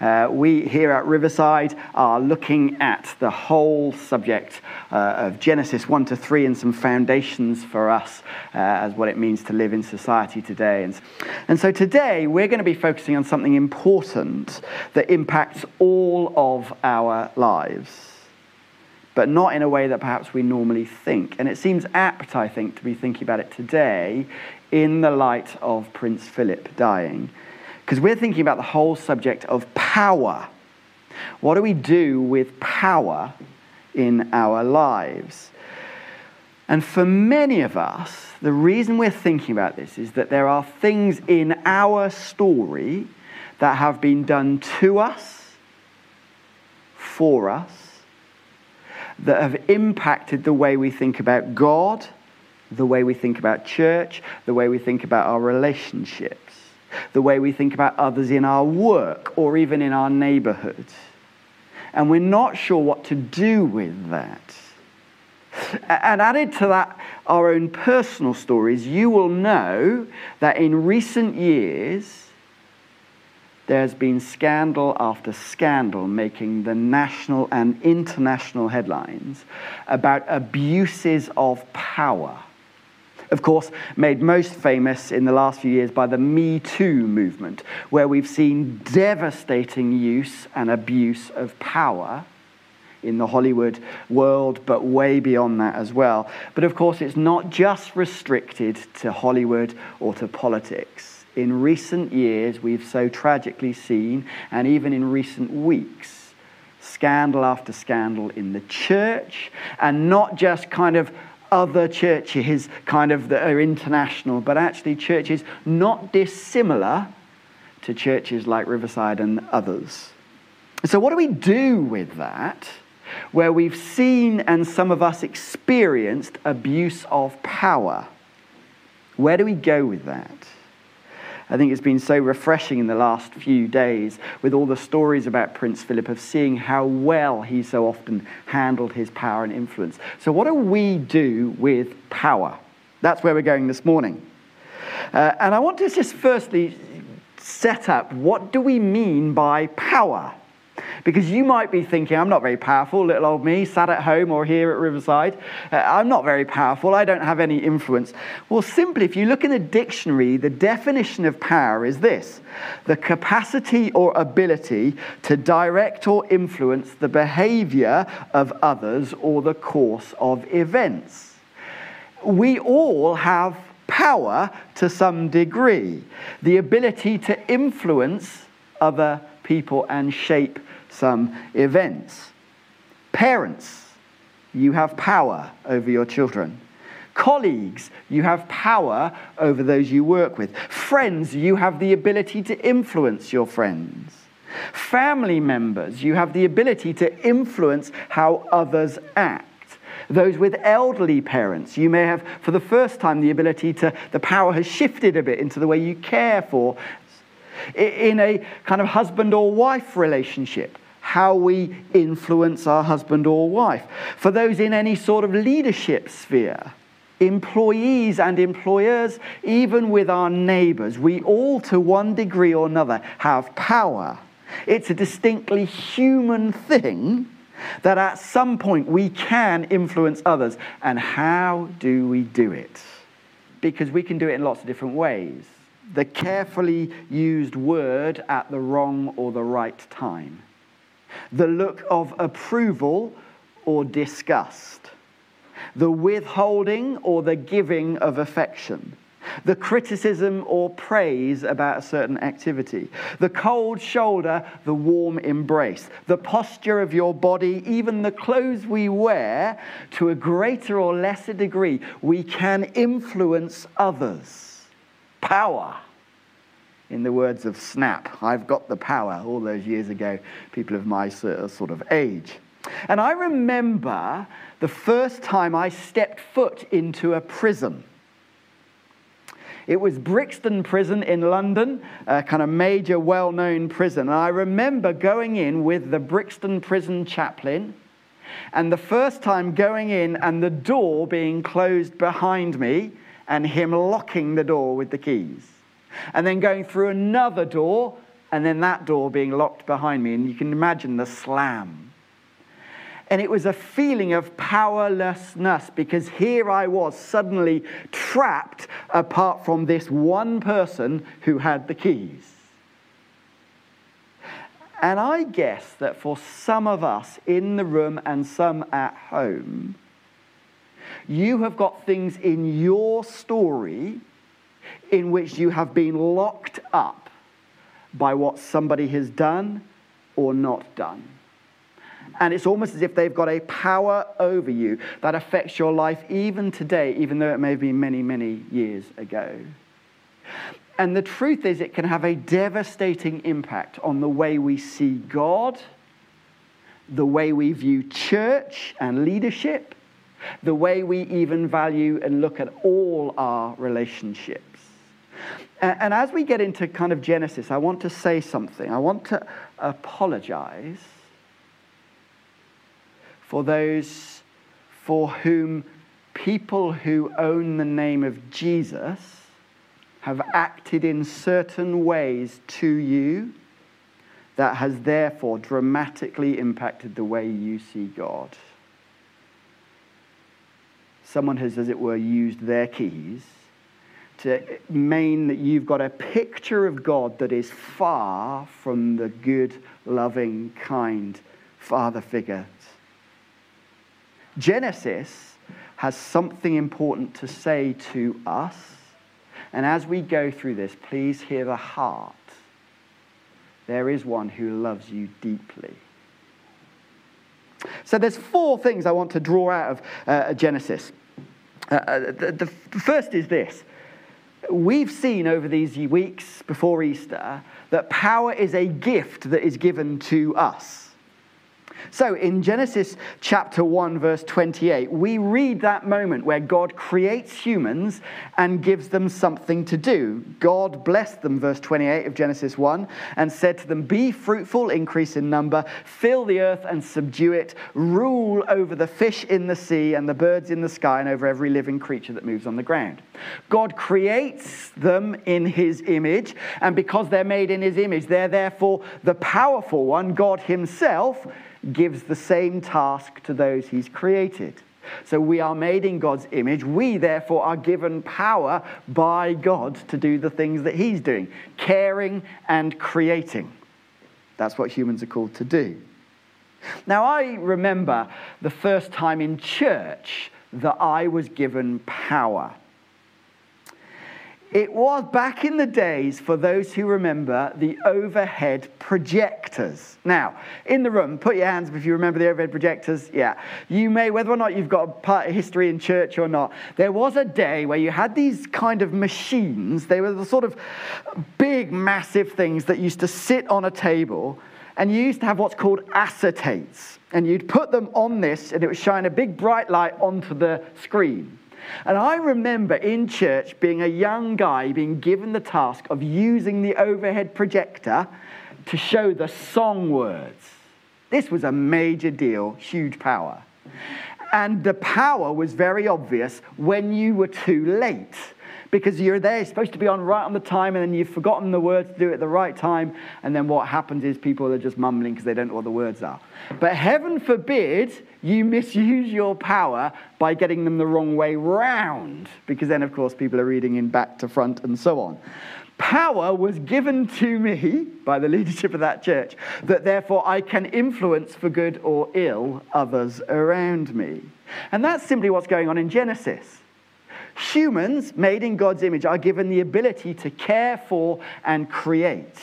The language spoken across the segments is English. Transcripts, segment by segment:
Uh, we here at Riverside are looking at the whole subject uh, of Genesis 1 to 3 and some foundations for us uh, as what it means to live in society today. And, and so today we're going to be focusing on something important that impacts all of our lives but not in a way that perhaps we normally think. And it seems apt, I think, to be thinking about it today in the light of Prince Philip dying. Because we're thinking about the whole subject of power. What do we do with power in our lives? And for many of us, the reason we're thinking about this is that there are things in our story that have been done to us, for us, that have impacted the way we think about God, the way we think about church, the way we think about our relationships, the way we think about others in our work or even in our neighborhood. And we're not sure what to do with that. And added to that, our own personal stories, you will know that in recent years, there's been scandal after scandal making the national and international headlines about abuses of power. Of course, made most famous in the last few years by the Me Too movement, where we've seen devastating use and abuse of power in the Hollywood world, but way beyond that as well. But of course, it's not just restricted to Hollywood or to politics in recent years we've so tragically seen, and even in recent weeks, scandal after scandal in the church, and not just kind of other churches kind of that are international, but actually churches not dissimilar to churches like Riverside and others. So, what do we do with that? Where we've seen and some of us experienced abuse of power. Where do we go with that? I think it's been so refreshing in the last few days with all the stories about Prince Philip of seeing how well he so often handled his power and influence. So, what do we do with power? That's where we're going this morning. Uh, and I want to just firstly set up what do we mean by power? Because you might be thinking, I'm not very powerful, little old me, sat at home or here at Riverside. Uh, I'm not very powerful, I don't have any influence. Well, simply, if you look in the dictionary, the definition of power is this the capacity or ability to direct or influence the behavior of others or the course of events. We all have power to some degree, the ability to influence other people and shape some events. Parents, you have power over your children. Colleagues, you have power over those you work with. Friends, you have the ability to influence your friends. Family members, you have the ability to influence how others act. Those with elderly parents, you may have for the first time the ability to, the power has shifted a bit into the way you care for. In a kind of husband or wife relationship, how we influence our husband or wife. For those in any sort of leadership sphere, employees and employers, even with our neighbors, we all, to one degree or another, have power. It's a distinctly human thing that at some point we can influence others. And how do we do it? Because we can do it in lots of different ways. The carefully used word at the wrong or the right time. The look of approval or disgust, the withholding or the giving of affection, the criticism or praise about a certain activity, the cold shoulder, the warm embrace, the posture of your body, even the clothes we wear, to a greater or lesser degree, we can influence others. Power in the words of Snap, I've got the power, all those years ago, people of my sort of age. And I remember the first time I stepped foot into a prison. It was Brixton Prison in London, a kind of major, well known prison. And I remember going in with the Brixton Prison chaplain, and the first time going in and the door being closed behind me, and him locking the door with the keys and then going through another door and then that door being locked behind me, and you can imagine the slam. And it was a feeling of powerlessness because here I was suddenly trapped apart from this one person who had the keys. And I guess that for some of us in the room and some at home, you have got things in your story in which you have been locked up by what somebody has done or not done. And it's almost as if they've got a power over you that affects your life even today, even though it may have been many, many years ago. And the truth is, it can have a devastating impact on the way we see God, the way we view church and leadership, the way we even value and look at all our relationships. And as we get into kind of Genesis, I want to say something. I want to apologize for those for whom people who own the name of Jesus have acted in certain ways to you that has therefore dramatically impacted the way you see God. Someone has, as it were, used their keys to mean that you've got a picture of God that is far from the good, loving, kind father figure. Genesis has something important to say to us. And as we go through this, please hear the heart. There is one who loves you deeply. So there's four things I want to draw out of uh, Genesis. Uh, uh the, the first is this we've seen over these weeks before Easter that power is a gift that is given to us. So in Genesis chapter 1, verse 28, we read that moment where God creates humans and gives them something to do. God blessed them, verse 28 of Genesis 1, and said to them, Be fruitful, increase in number, fill the earth and subdue it, rule over the fish in the sea and the birds in the sky, and over every living creature that moves on the ground. God creates them in his image, and because they're made in his image, they're therefore the powerful one, God himself gives the same task to those he's created. So we are made in God's image. We, therefore, are given power by God to do the things that he's doing, caring and creating. That's what humans are called to do. Now, I remember the first time in church that I was given power. It was back in the days, for those who remember, the overhead projectors. Now, in the room, put your hands up if you remember the overhead projectors. Yeah. You may, whether or not you've got a part of history in church or not, there was a day where you had these kind of machines. They were the sort of big, massive things that used to sit on a table, and you used to have what's called acetates. And you'd put them on this, and it would shine a big bright light onto the screen. And I remember in church being a young guy being given the task of using the overhead projector to show the song words. This was a major deal, huge power. And the power was very obvious when you were too late because you're there, supposed to be on right on the time, and then you've forgotten the words to do it at the right time. And then what happens is people are just mumbling because they don't know what the words are. But heaven forbid you misuse your power by getting them the wrong way round, because then, of course, people are reading in back to front and so on. Power was given to me by the leadership of that church, that therefore I can influence for good or ill others around me. And that's simply what's going on in Genesis. Humans, made in God's image, are given the ability to care for and create.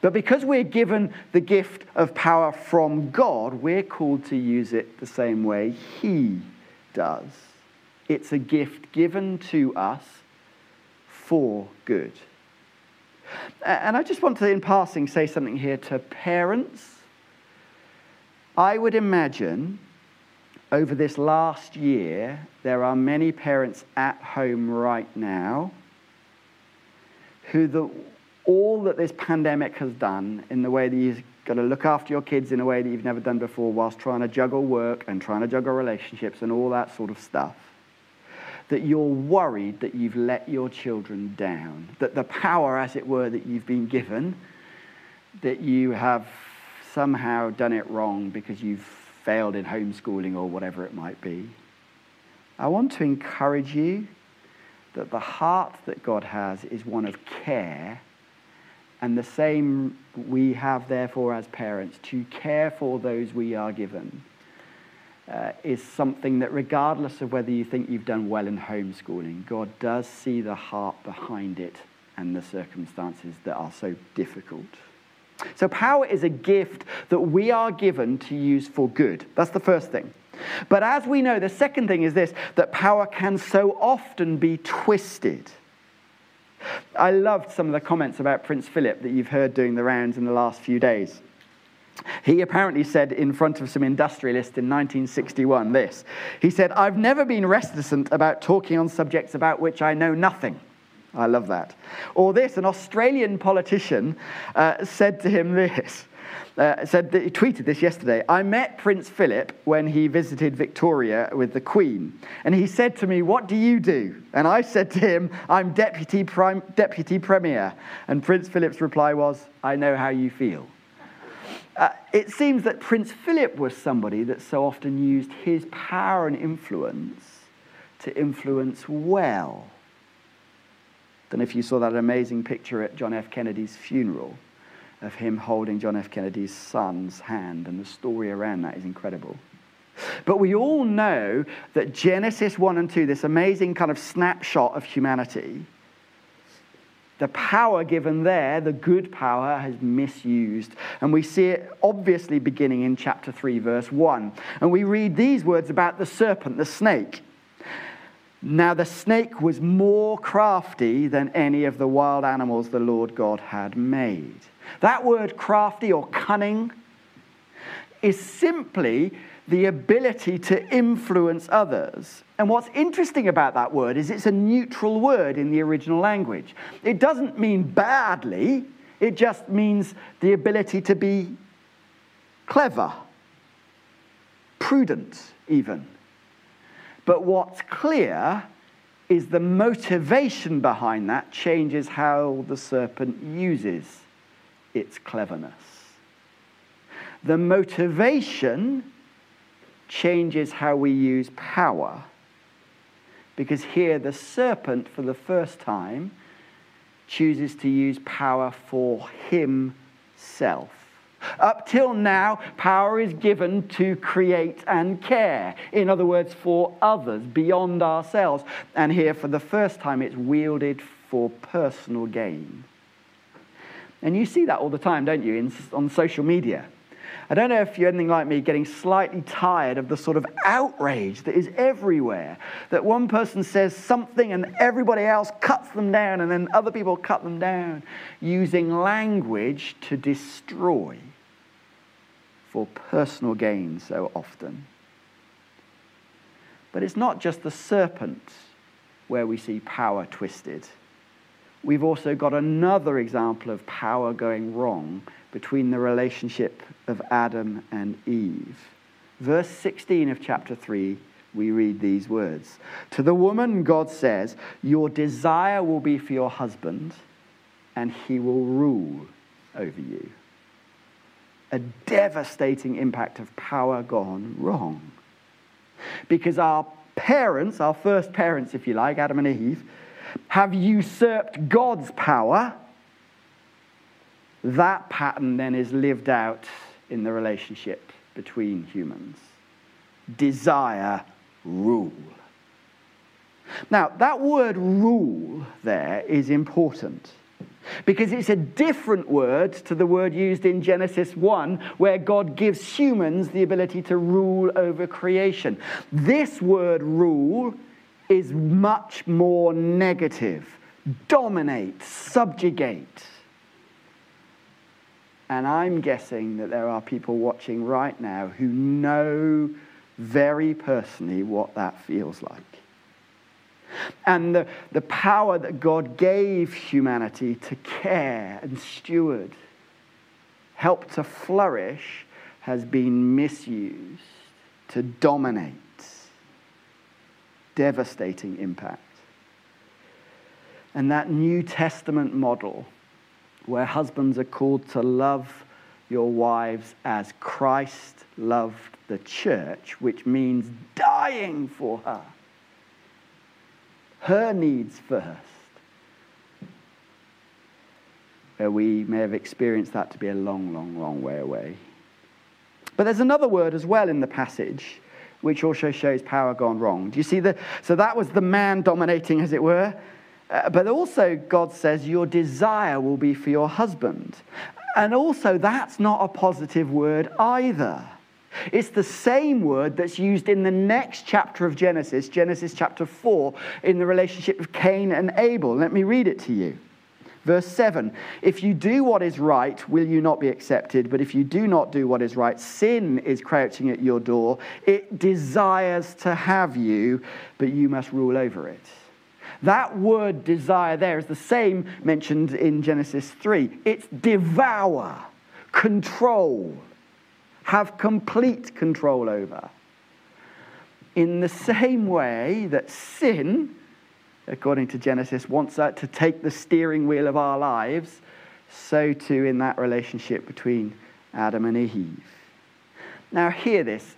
But because we're given the gift of power from God, we're called to use it the same way He does. It's a gift given to us for good. And I just want to, in passing, say something here to parents. I would imagine over this last year, there are many parents at home right now who the, all that this pandemic has done in the way that you've got to look after your kids in a way that you've never done before whilst trying to juggle work and trying to juggle relationships and all that sort of stuff. that you're worried that you've let your children down, that the power, as it were, that you've been given, that you have somehow done it wrong because you've failed in homeschooling or whatever it might be. I want to encourage you that the heart that God has is one of care, and the same we have, therefore, as parents, to care for those we are given. Uh, is something that, regardless of whether you think you've done well in homeschooling, God does see the heart behind it and the circumstances that are so difficult. So, power is a gift that we are given to use for good. That's the first thing. But as we know, the second thing is this that power can so often be twisted. I loved some of the comments about Prince Philip that you've heard doing the rounds in the last few days. He apparently said in front of some industrialists in 1961 this. He said, I've never been reticent about talking on subjects about which I know nothing. I love that. Or this, an Australian politician uh, said to him this. Uh, said that he tweeted this yesterday. I met Prince Philip when he visited Victoria with the Queen, and he said to me, "What do you do?" And I said to him, "I'm deputy prime, deputy premier." And Prince Philip's reply was, "I know how you feel." Uh, it seems that Prince Philip was somebody that so often used his power and influence to influence well. Don't if you saw that amazing picture at John F. Kennedy's funeral of him holding John F. Kennedy's son's hand, and the story around that is incredible. But we all know that Genesis 1 and 2, this amazing kind of snapshot of humanity, the power given there, the good power, has misused. And we see it obviously beginning in chapter 3, verse 1. And we read these words about the serpent, the snake. Now the snake was more crafty than any of the wild animals the Lord God had made. That word crafty or cunning is simply the ability to influence others. And what's interesting about that word is it's a neutral word in the original language. It doesn't mean badly, it just means the ability to be clever, prudent, even. But what's clear is the motivation behind that changes how the serpent uses its cleverness. The motivation changes how we use power. Because here the serpent, for the first time, chooses to use power for himself. Up till now, power is given to create and care. In other words, for others, beyond ourselves. And here, for the first time, it's wielded for personal gain. And you see that all the time, don't you, in, on social media? I don't know if you're anything like me, getting slightly tired of the sort of outrage that is everywhere. That one person says something and everybody else cuts them down, and then other people cut them down, using language to destroy for personal gain so often. But it's not just the serpent where we see power twisted we've also got another example of power going wrong between the relationship of Adam and Eve. Verse 16 of chapter 3, we read these words To the woman, God says, Your desire will be for your husband, and he will rule over you. A devastating impact of power gone wrong. Because our parents, our first parents, if you like, Adam and Eve, have usurped God's power, that pattern then is lived out in the relationship between humans. Desire, rule. Now, that word rule there is important because it's a different word to the word used in Genesis 1, where God gives humans the ability to rule over creation. This word rule is much more negative dominate, subjugate. And I'm guessing that there are people watching right now who know very personally what that feels like. And the, the power that God gave humanity to care and steward, help to flourish, has been misused to dominate devastating impact. And that New Testament model, where husbands are called to love your wives as Christ loved the church, which means dying for her, her needs first. Where we may have experienced that to be a long, long, long way away. But there's another word as well in the passage which also shows power gone wrong. Do you see the? So that was the man dominating, as it were. Uh, but also, God says, Your desire will be for your husband. And also, that's not a positive word either. It's the same word that's used in the next chapter of Genesis, Genesis chapter 4, in the relationship of Cain and Abel. Let me read it to you. Verse 7 If you do what is right, will you not be accepted? But if you do not do what is right, sin is crouching at your door. It desires to have you, but you must rule over it. That word desire there is the same mentioned in Genesis 3. It's devour, control, have complete control over. In the same way that sin, according to Genesis, wants that to take the steering wheel of our lives, so too in that relationship between Adam and Eve. Now, hear this.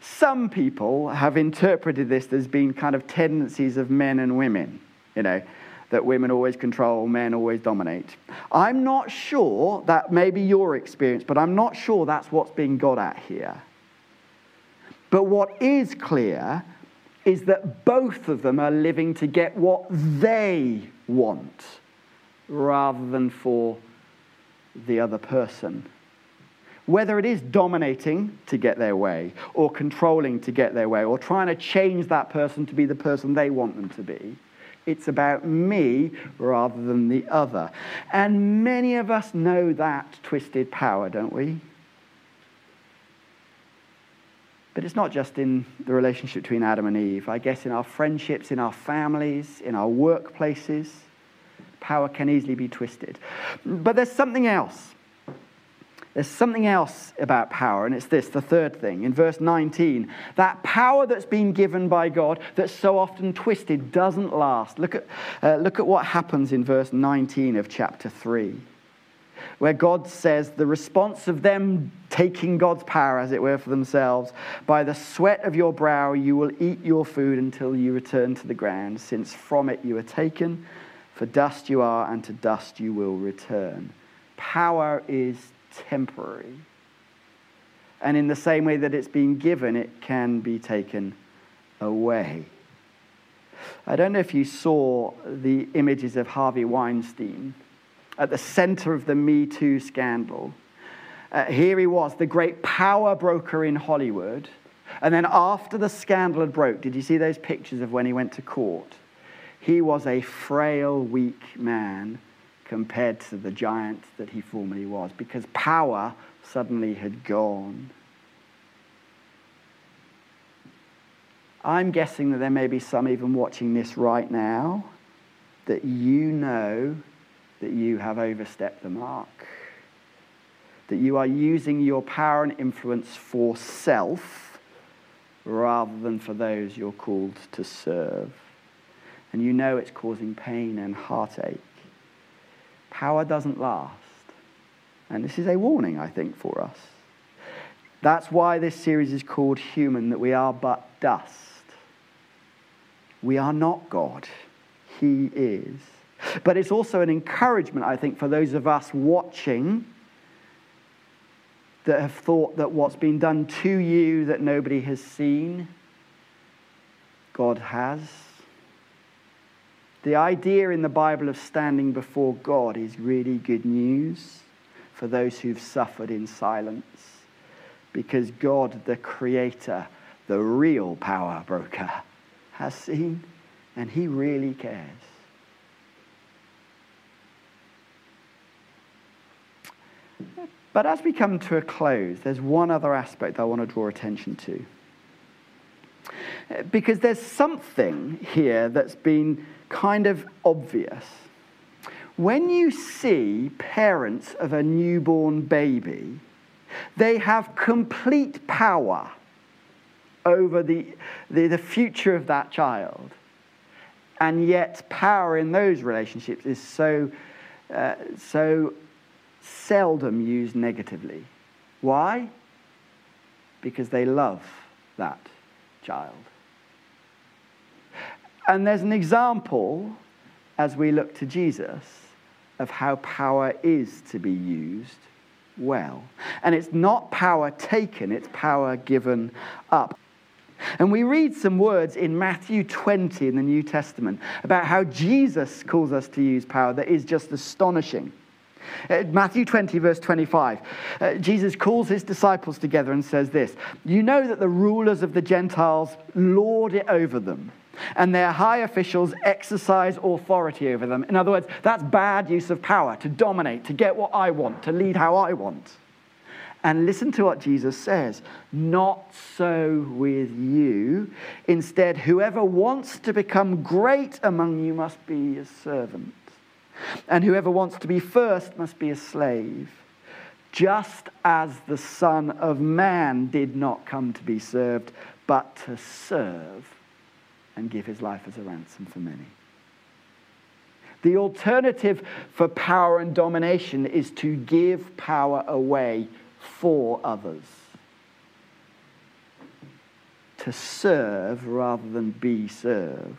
Some people have interpreted this as being kind of tendencies of men and women, you know, that women always control, men always dominate. I'm not sure that may be your experience, but I'm not sure that's what's being got at here. But what is clear is that both of them are living to get what they want rather than for the other person whether it is dominating to get their way, or controlling to get their way, or trying to change that person to be the person they want them to be. It's about me rather than the other. And many of us know that twisted power, don't we? But it's not just in the relationship between Adam and Eve. I guess in our friendships, in our families, in our workplaces, power can easily be twisted. But there's something else there's something else about power, and it's this the third thing. In verse 19, that power that's been given by God that's so often twisted doesn't last. Look at, uh, look at what happens in verse 19 of chapter 3, where God says the response of them taking God's power, as it were, for themselves, by the sweat of your brow you will eat your food until you return to the ground, since from it you are taken, for dust you are, and to dust you will return. Power is temporary. And in the same way that it's been given, it can be taken away. I don't know if you saw the images of Harvey Weinstein at the center of the Me Too scandal. Uh, here he was, the great power broker in Hollywood. And then after the scandal had broke, did you see those pictures of when he went to court? He was a frail, weak man compared to the giant that he formerly was, because power suddenly had gone. I'm guessing that there may be some even watching this right now that you know that you have overstepped the mark, that you are using your power and influence for self rather than for those you're called to serve. And you know it's causing pain and heartache. Power doesn't last. And this is a warning, I think, for us. That's why this series is called Human, that we are but dust. We are not God, He is. But it's also an encouragement, I think, for those of us watching that have thought that what's been done to you that nobody has seen, God has. The idea in the Bible of standing before God is really good news for those who've suffered in silence. Because God, the Creator, the real power broker, has seen and He really cares. But as we come to a close, there's one other aspect I want to draw attention to. Because there's something here that's been kind of obvious. When you see parents of a newborn baby, they have complete power over the, the, the future of that child. And yet, power in those relationships is so, uh, so seldom used negatively. Why? Because they love that child. And there's an example as we look to Jesus of how power is to be used well. And it's not power taken, it's power given up. And we read some words in Matthew 20 in the New Testament about how Jesus calls us to use power that is just astonishing. Uh, Matthew 20, verse 25. Uh, Jesus calls his disciples together and says this You know that the rulers of the Gentiles lord it over them and their high officials exercise authority over them. In other words, that's bad use of power to dominate, to get what I want, to lead how I want. And listen to what Jesus says Not so with you. Instead, whoever wants to become great among you must be a servant, and whoever wants to be first must be a slave. Just as the Son of Man did not come to be served, but to serve and give his life as a ransom for many. The alternative for power and domination is to give power away for others. To serve rather than be served.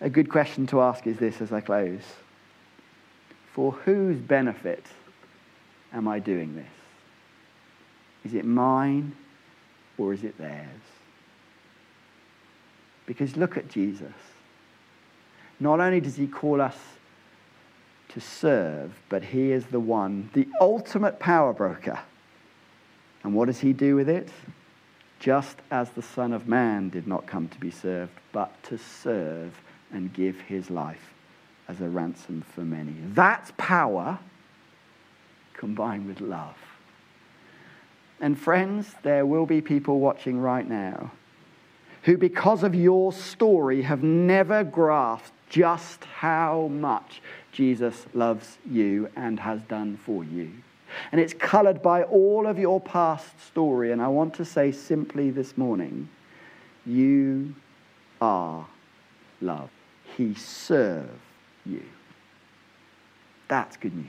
A good question to ask is this as I close For whose benefit am I doing this? Is it mine or is it theirs? Because look at Jesus. Not only does he call us to serve, but he is the one, the ultimate power broker. And what does he do with it? Just as the Son of Man did not come to be served, but to serve and give his life as a ransom for many. That's power combined with love. And friends, there will be people watching right now who, because of your story, have never grasped just how much Jesus loves you and has done for you. And it's colored by all of your past story. And I want to say simply this morning you are love. He served you. That's good news.